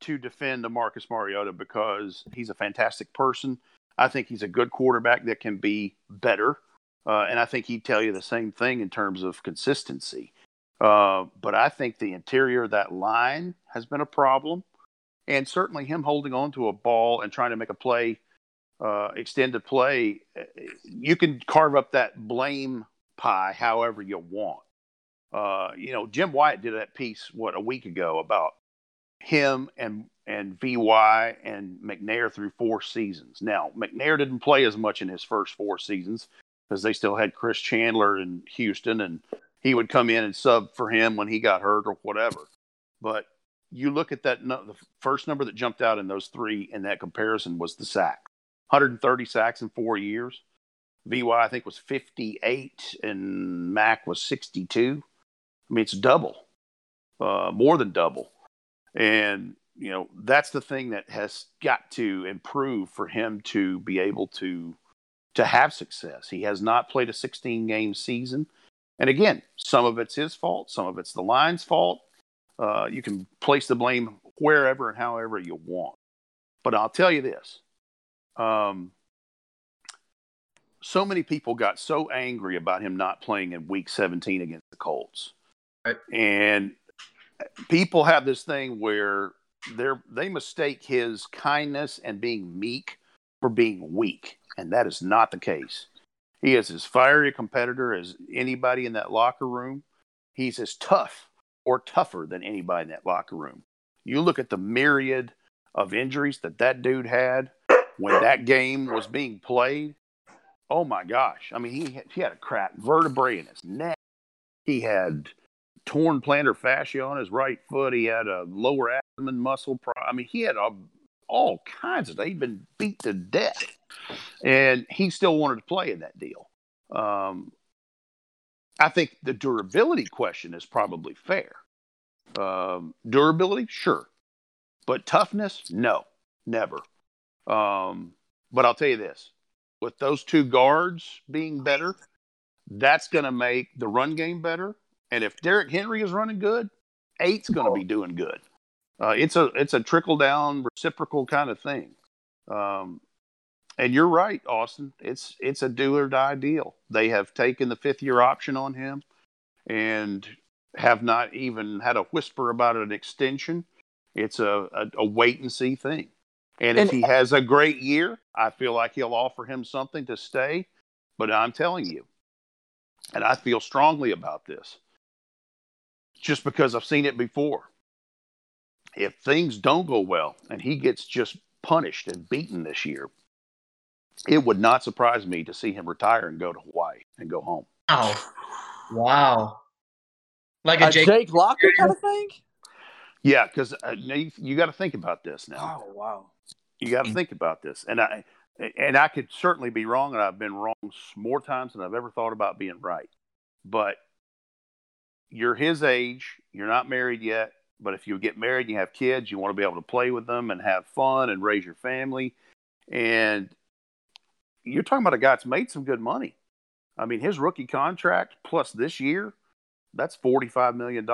to defend the Marcus Mariota because he's a fantastic person. I think he's a good quarterback that can be better, uh, and I think he'd tell you the same thing in terms of consistency. Uh, but I think the interior of that line has been a problem, and certainly him holding on to a ball and trying to make a play uh, extended play, you can carve up that blame pie however you want. Uh, you know, Jim Wyatt did that piece what a week ago about him and and VY and McNair through four seasons. Now McNair didn't play as much in his first four seasons because they still had Chris Chandler in Houston, and he would come in and sub for him when he got hurt or whatever. But you look at that, the first number that jumped out in those three in that comparison was the sack. 130 sacks in four years. VY, I think, was 58, and Mac was 62. I mean, it's double, uh, more than double. And, you know, that's the thing that has got to improve for him to be able to to have success. He has not played a 16 game season. And again, some of it's his fault, some of it's the line's fault. Uh, you can place the blame wherever and however you want. But I'll tell you this um, so many people got so angry about him not playing in week 17 against the Colts. Right. And people have this thing where they're, they mistake his kindness and being meek for being weak, and that is not the case. He is as fiery a competitor as anybody in that locker room. He's as tough or tougher than anybody in that locker room. You look at the myriad of injuries that that dude had when that game was being played, oh my gosh! I mean, he he had a cracked vertebrae in his neck. He had torn plantar fascia on his right foot. He had a lower abdomen muscle. Pro- I mean, he had a, all kinds of. He'd been beat to death, and he still wanted to play in that deal. Um, I think the durability question is probably fair. Um, durability, sure, but toughness, no, never. Um, but I'll tell you this with those two guards being better, that's going to make the run game better. And if Derrick Henry is running good, eight's going to be doing good. Uh, it's a it's a trickle down reciprocal kind of thing. Um, and you're right, Austin. It's it's a do or die deal. They have taken the fifth year option on him, and have not even had a whisper about an extension. It's a, a, a wait and see thing. And if and, he has a great year, I feel like he'll offer him something to stay. But I'm telling you, and I feel strongly about this, just because I've seen it before. If things don't go well and he gets just punished and beaten this year, it would not surprise me to see him retire and go to Hawaii and go home. Oh, wow. Like a, a Jake, Jake Locker kind of thing? Yeah, because uh, you, you got to think about this now. Oh, wow. You got to think about this, and I and I could certainly be wrong, and I've been wrong more times than I've ever thought about being right. But you're his age, you're not married yet, but if you get married and you have kids, you want to be able to play with them and have fun and raise your family. And you're talking about a guy that's made some good money. I mean, his rookie contract plus this year, that's $45 million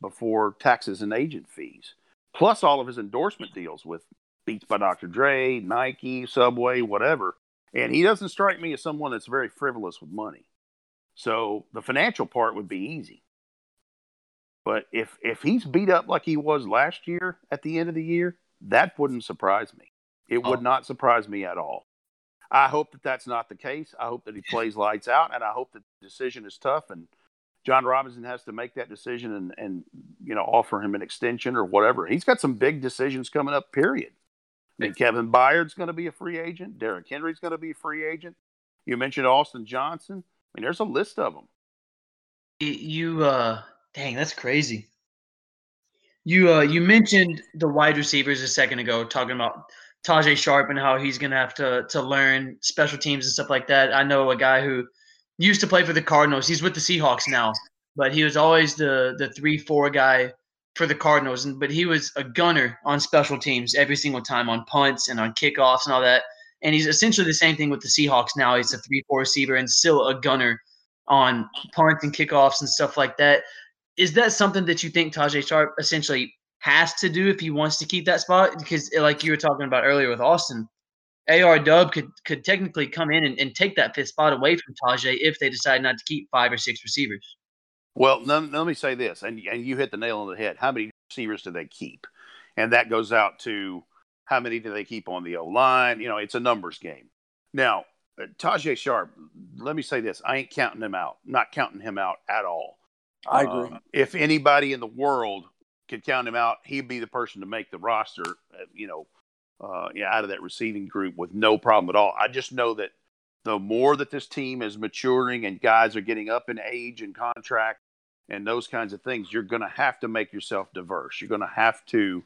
before taxes and agent fees, plus all of his endorsement deals with Beats by Dr. Dre, Nike, Subway, whatever. And he doesn't strike me as someone that's very frivolous with money. So the financial part would be easy. But if if he's beat up like he was last year at the end of the year, that wouldn't surprise me. It would oh. not surprise me at all. I hope that that's not the case. I hope that he plays lights out, and I hope that the decision is tough. And Jon Robinson has to make that decision and and you know offer him an extension or whatever. He's got some big decisions coming up. Period. I mean, Kevin Byard's going to be a free agent. Derrick Henry's going to be a free agent. You mentioned Austin Johnson. I mean, there's a list of them. You, uh, dang, that's crazy. You, uh, you mentioned the wide receivers a second ago, talking about Tajae Sharpe and how he's gonna have to to learn special teams and stuff like that. I know a guy who used to play for the Cardinals. He's with the Seahawks now, but he was always the the three four guy for the Cardinals. And but he was a gunner on special teams every single time on punts and on kickoffs and all that. And he's essentially the same thing with the Seahawks now. He's a three four receiver and still a gunner on punts and kickoffs and stuff like that. Is that something that you think Tajae Sharpe essentially has to do if he wants to keep that spot because eh, like you were talking about earlier with Austin, AR Dub could could technically come in and, and take that fifth spot away from Tajae if they decide not to keep five or six receivers. Well, let, let me say this, and and you hit the nail on the head. How many receivers do they keep? And that goes out to how many do they keep on the O line? You know, it's a numbers game. Now, Tajae Sharpe, let me say this: I ain't counting him out. not counting him out at all. I agree. Um, if anybody in the world could count him out, he'd be the person to make the roster. Uh, you know, uh, yeah, out of that receiving group with no problem at all. I just know that the more that this team is maturing and guys are getting up in age and contract and those kinds of things, you're going to have to make yourself diverse. You're going to have to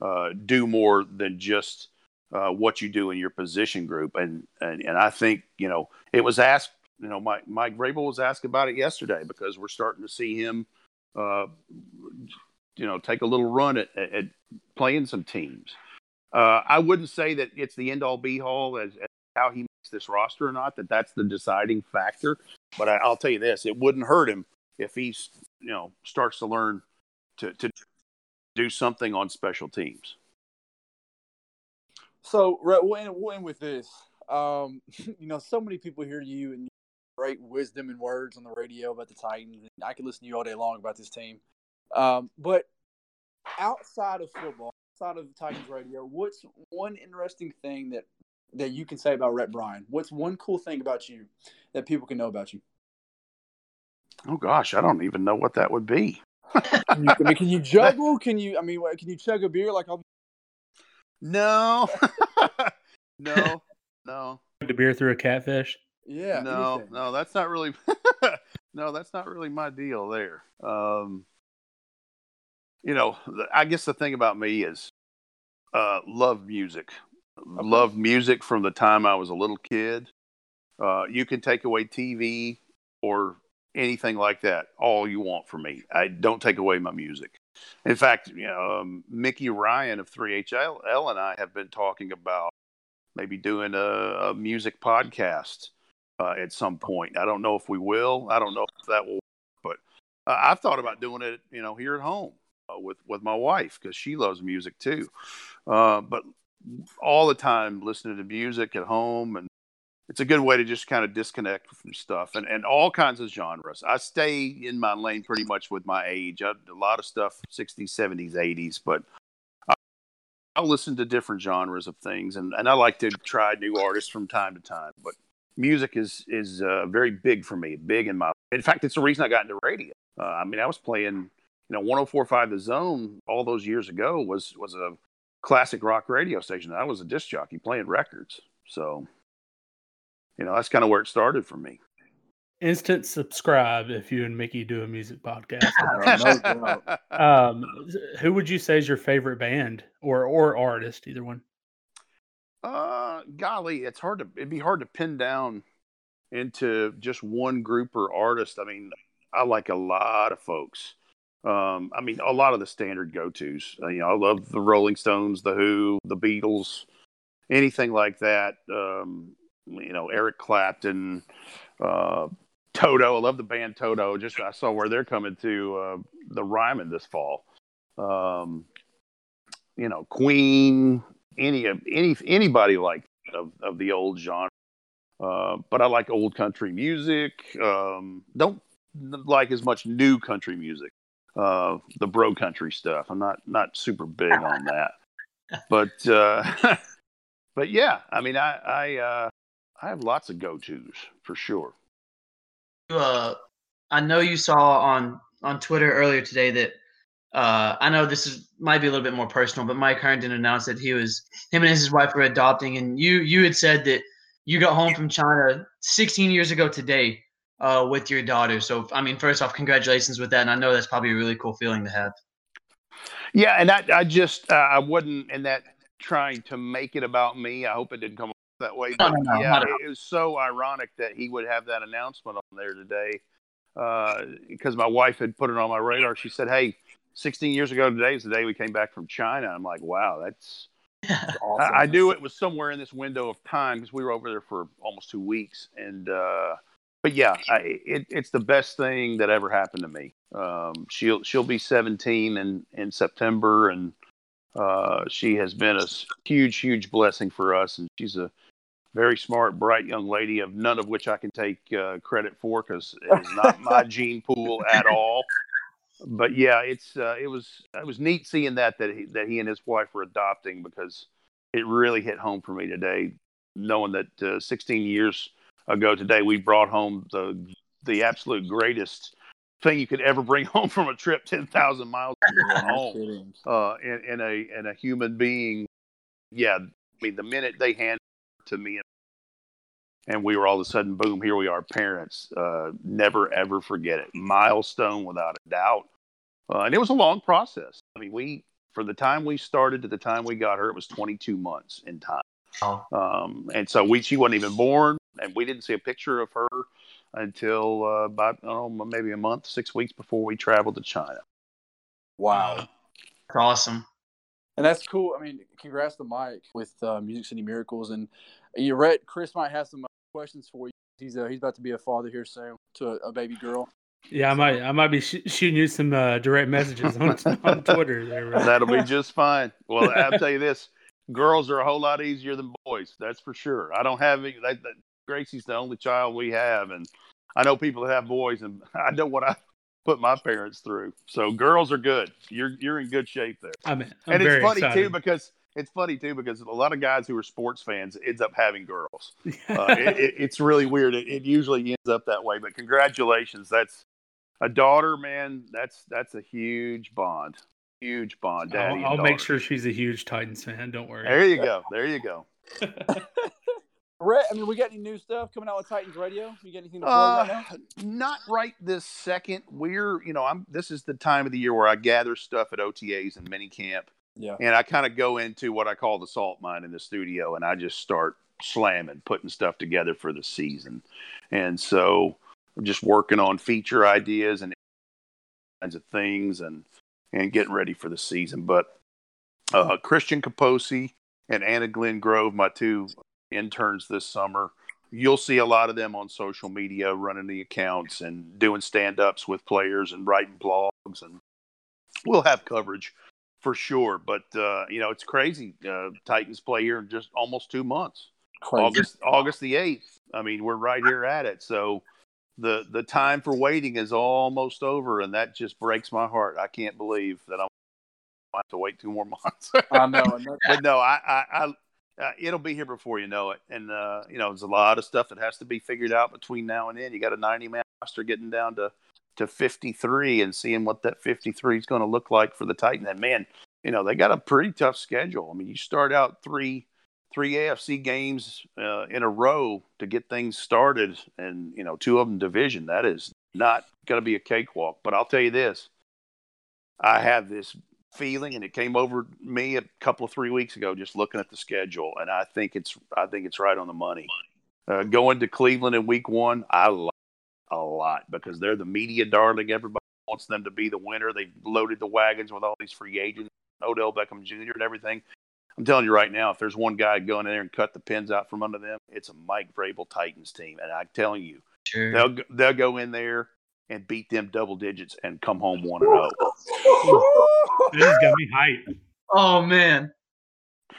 uh, do more than just uh, what you do in your position group. And, and and I think you know it was asked. You know, Mike Mike Vrabel was asked about it yesterday because we're starting to see him uh, you know take a little run at, at playing some teams. Uh, I wouldn't say that it's the end all be all as, as, how he makes this roster or not. That that's the deciding factor. But I, will tell you this: it wouldn't hurt him if he's you know starts to learn to to do something on special teams. So we'll end, we'll end with this. Um, you know, so many people hear you and great wisdom and words on the radio about the Titans. And I could listen to you all day long about this team. Um, but outside of football, outside of the Titans radio, what's one interesting thing that that you can say about Rhett Bryan? What's one cool thing about you that people can know about you? Oh gosh, I don't even know what that would be. can, you, I mean, can you juggle? Can you? I mean, can you chug a beer like I'll? No, no, no. The beer through a catfish. Yeah. No, anything. no, that's not really. no, that's not really my deal there. Um, you know, I guess the thing about me is uh, love music. Okay. Love music from the time I was a little kid. Uh, you can take away TV or anything like that all you want from me. I don't take away my music. In fact, you know, um, Mickey Ryan of 3HL and I have been talking about maybe doing a, a music podcast uh, at some point. I don't know if we will. I don't know if that will, but uh, I've thought about doing it, you know, here at home with with my wife because she loves music too. Uh, but all the time listening to music at home and it's a good way to just kind of disconnect from stuff and, and all kinds of genres. I stay in my lane pretty much with my age. I, a lot of stuff 60s, 70s, 80s, but I, listen to different genres of things and, and I like to try new artists from time to time. But music is is uh, very big for me, big in my. In fact, it's the reason I got into radio. Uh, I mean, I was playing you know 104.5 the zone all those years ago was was a classic rock radio station. I was a disc jockey playing records. So you know that's kind of where it started for me. Instant subscribe if you and mickey do a music podcast. Um, who would you say is your favorite band or or artist either one? Uh golly it's hard to it'd be hard to pin down into just one group or artist. I mean i like a lot of folks um, I mean, a lot of the standard go tos. Uh, you know, I love the Rolling Stones, the Who, the Beatles, anything like that. Um, you know, Eric Clapton, uh, Toto. I love the band Toto. Just I saw where they're coming to uh, the Ryman this fall. Um, you know, Queen, any of any anybody like of, of the old genre. Uh, but I like old country music. Um, don't like as much new country music uh, the bro country stuff. I'm not not super big on that, but uh, but yeah, I mean, I I uh, I have lots of go tos for sure. Uh, I know you saw on on Twitter earlier today that uh, I know this is might be a little bit more personal, but Mike Herndon announced that he was him and his wife were adopting, and you you had said that you got home from China 16 years ago today uh, with your daughter. So, I mean, first off, congratulations with that. And I know that's probably a really cool feeling to have. Yeah, and I, I just uh, I wasn't in that trying to make it about me. I hope it didn't come off that way. But No, no, no, yeah, it, it was so ironic that he would have that announcement on there today because my wife had put it on my radar. She said, "Hey, 16 years ago today is the day we came back from China." I'm like, "Wow, that's." Awesome. I, I knew it was somewhere in this window of time because we were over there for almost two weeks, and uh, but yeah, I, it, it's the best thing that ever happened to me. Um, she'll she'll be 17 in in September, and uh, she has been a huge huge blessing for us, and she's a very smart, bright young lady, of none of which I can take uh, credit for because it is not my gene pool at all. But yeah, it's uh, it was it was neat seeing that that he, that he and his wife were adopting because it really hit home for me today, knowing that uh, 16 years ago today we brought home the the absolute greatest thing you could ever bring home from a trip 10,000 miles home uh, in, in a in a human being. Yeah, I mean the minute they handed to me, and we were all of a sudden, boom, here we are, parents. Uh, never ever forget it. Milestone without a doubt. Uh, and it was a long process. I mean, we for the time we started to the time we got her, it was 22 months in time. Wow. Um, and so we she wasn't even born, and we didn't see a picture of her until uh, about I don't know, maybe a month, six weeks before we traveled to China. Wow. That's awesome. And that's cool. I mean, congrats to Mike with uh, Music City Miracles. And you read Chris might have some uh, questions for you. He's uh, he's about to be a father here soon to a, a baby girl. Yeah, I might I might be sh- shooting you some uh, direct messages on, on Twitter there. Bro. That'll be just fine. Well, I'll tell you this: girls are a whole lot easier than boys. That's for sure. I don't have any. That, that, Gracie's the only child we have, and I know people that have boys, and I know what I put my parents through. So girls are good. You're you're in good shape there. I'm, I'm and it's funny too because it's funny too because a lot of guys who are sports fans ends up having girls. Uh, it, it, it's really weird. It, it usually ends up that way. But congratulations, that's a daughter, man. That's that's a huge bond. Huge bond, daddy. I'll, I'll make sure she's a huge Titans fan. Don't worry. There you go. There you go. I mean, we got any new stuff coming out with Titans Radio? You got anything to plug right Uh, now? not right this second. We're, you know, I'm. This is the time of the year where I gather stuff at OTAs and mini camp, Yeah. and I kind of go into what I call the salt mine in the studio, and I just start slamming, putting stuff together for the season. And so I'm just working on feature ideas and kinds of things, and and getting ready for the season. But uh, Christian Caposi and Anna Glenn Grove, my two interns this summer. You'll see a lot of them on social media running the accounts and doing stand ups with players and writing blogs. And we'll have coverage for sure. But, uh, you know, it's crazy. Uh, Titans play here in just almost two months. Crazy. August August the 8th. I mean, we're right here at it. So the the time for waiting is almost over. And that just breaks my heart. I can't believe that I'm. I have to wait two more months. I know. But no, I, I, I uh, it'll be here before you know it. And uh, you know, there's a lot of stuff that has to be figured out between now and then. You got a 90 man roster getting down to to 53 and seeing what that 53 is going to look like for the Titan. And man, you know, they got a pretty tough schedule. I mean, you start out three three AFC games uh, in a row to get things started, and you know, two of them division. That is not going to be a cakewalk. But I'll tell you this: I have this feeling, and it came over me a couple of three weeks ago, just looking at the schedule, and I think it's I think it's right on the money. Uh, going to Cleveland in Week One, I like a lot because they're the media darling. Everybody wants them to be the winner. They've loaded the wagons with all these free agents, Odell Beckham Jr. and everything. I'm telling you right now, if there's one guy going in there and cut the pins out from under them, it's a Mike Vrabel Titans team, and I'm telling you, Sure. they'll they'll go in there and beat them double digits and come home one and oh. zero. This has got me hyped. Oh man.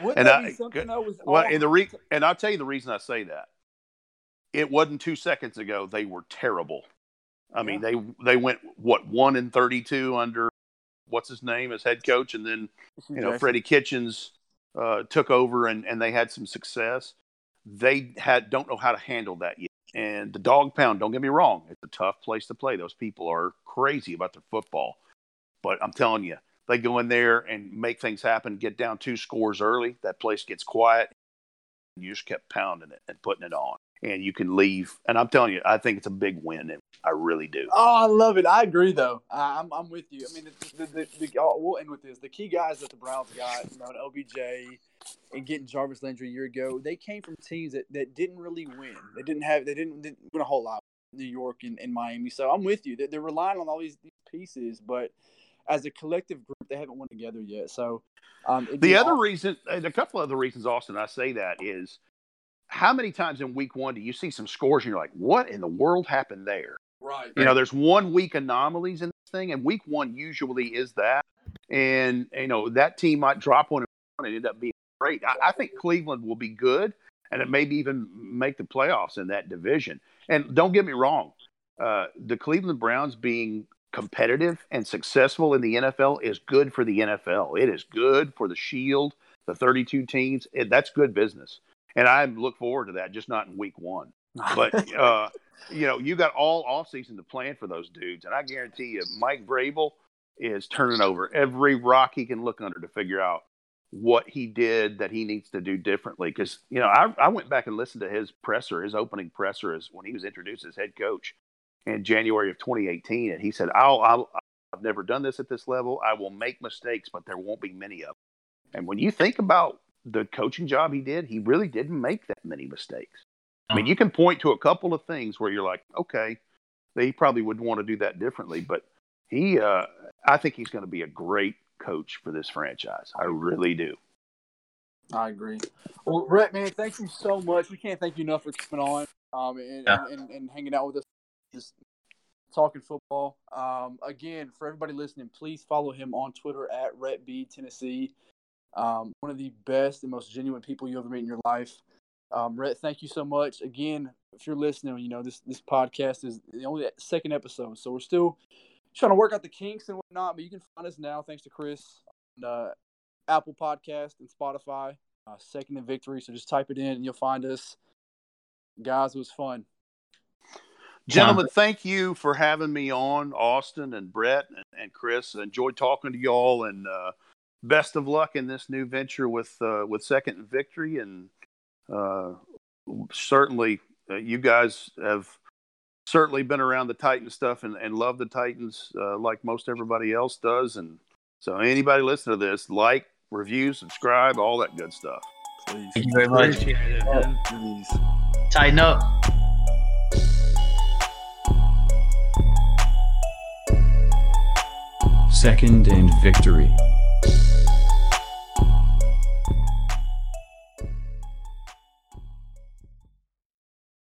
Wouldn't And I- be something though? With Well, all- and the re- and I'll tell you the reason I say that. It wasn't two seconds ago they were terrible. I mean, they they went what one and thirty two under what's his name as head coach, and then you know Freddie Kitchens uh, took over and and they had some success. They had don't know how to handle that yet. And the dog pound, don't get me wrong, it's a tough place to play. Those people are crazy about their football, but I'm telling you, they go in there and make things happen. Get down two scores early, that place gets quiet. You just kept pounding it and putting it on, and you can leave. And I'm telling you, I think it's a big win. And I really do. Oh, I love it. I agree, though. I'm, I'm with you. I mean, the, the, the, the, oh, we'll end with this. The key guys that the Browns got, you know, OBJ and getting Jarvis Landry a year ago, they came from teams that, that didn't really win. They didn't have, they didn't, didn't win a whole lot. New York and, and Miami. So I'm with you. They're, they're relying on all these, these pieces, but as a collective group, they haven't won together yet. So um, the other awesome. reason, a couple of other reasons, Austin, I say that is how many times in week one do you see some scores and you're like, what in the world happened there? Right. You know, there's one week anomalies in this thing, and week one usually is that. And, you know, that team might drop one and end up being great. I, I think Cleveland will be good, and it maybe even make the playoffs in that division. And don't get me wrong, uh, the Cleveland Browns being competitive and successful in the NFL is good for the NFL. It is good for the Shield, the 32 teams. It, that's good business. And I look forward to that, just not in week one. But, uh, you know, you got all offseason to plan for those dudes. And I guarantee you, Mike Vrabel is turning over every rock he can look under to figure out what he did that he needs to do differently. Because you know, I, I went back and listened to his presser, his opening presser, is when he was introduced as head coach in January of 2018, and he said, "I'll, I'll I've never done this at this level. I will make mistakes, but there won't be many of them." And when you think about the coaching job he did, he really didn't make that many mistakes. I mean, uh-huh. you can point to a couple of things where you're like, okay, they probably would want to do that differently, but he, uh, I think he's going to be a great coach for this franchise. I really do. I agree. Well, Brett, man, thank you so much. We can't thank you enough for coming on um, and, yeah. and, and, hanging out with us, just talking football. Um, again, for everybody listening, please follow him on Twitter at RhettB Tennessee. Um, one of the best and most genuine people you ever meet in your life. Um, Rhett, thank you so much. Again, if you're listening, you know this this podcast is the only second episode, so we're still trying to work out the kinks and whatnot. But you can find us now, thanks to Chris, on uh, Apple Podcast and Spotify. Uh, Second in Victory. So just type it in and you'll find us. Guys, it was fun. Gentlemen, thank you for having me on, Austin and Brett and, and Chris. Enjoyed talking to y'all, and uh, best of luck in this new venture with uh, with Second Victory. And uh, certainly, uh, you guys have certainly been around the Titan stuff and, and love the Titans uh, like most everybody else does. And so, anybody listening to this, like, review, subscribe, all that good stuff. Please. Thank you very much. Please. Tighten up. Second and victory.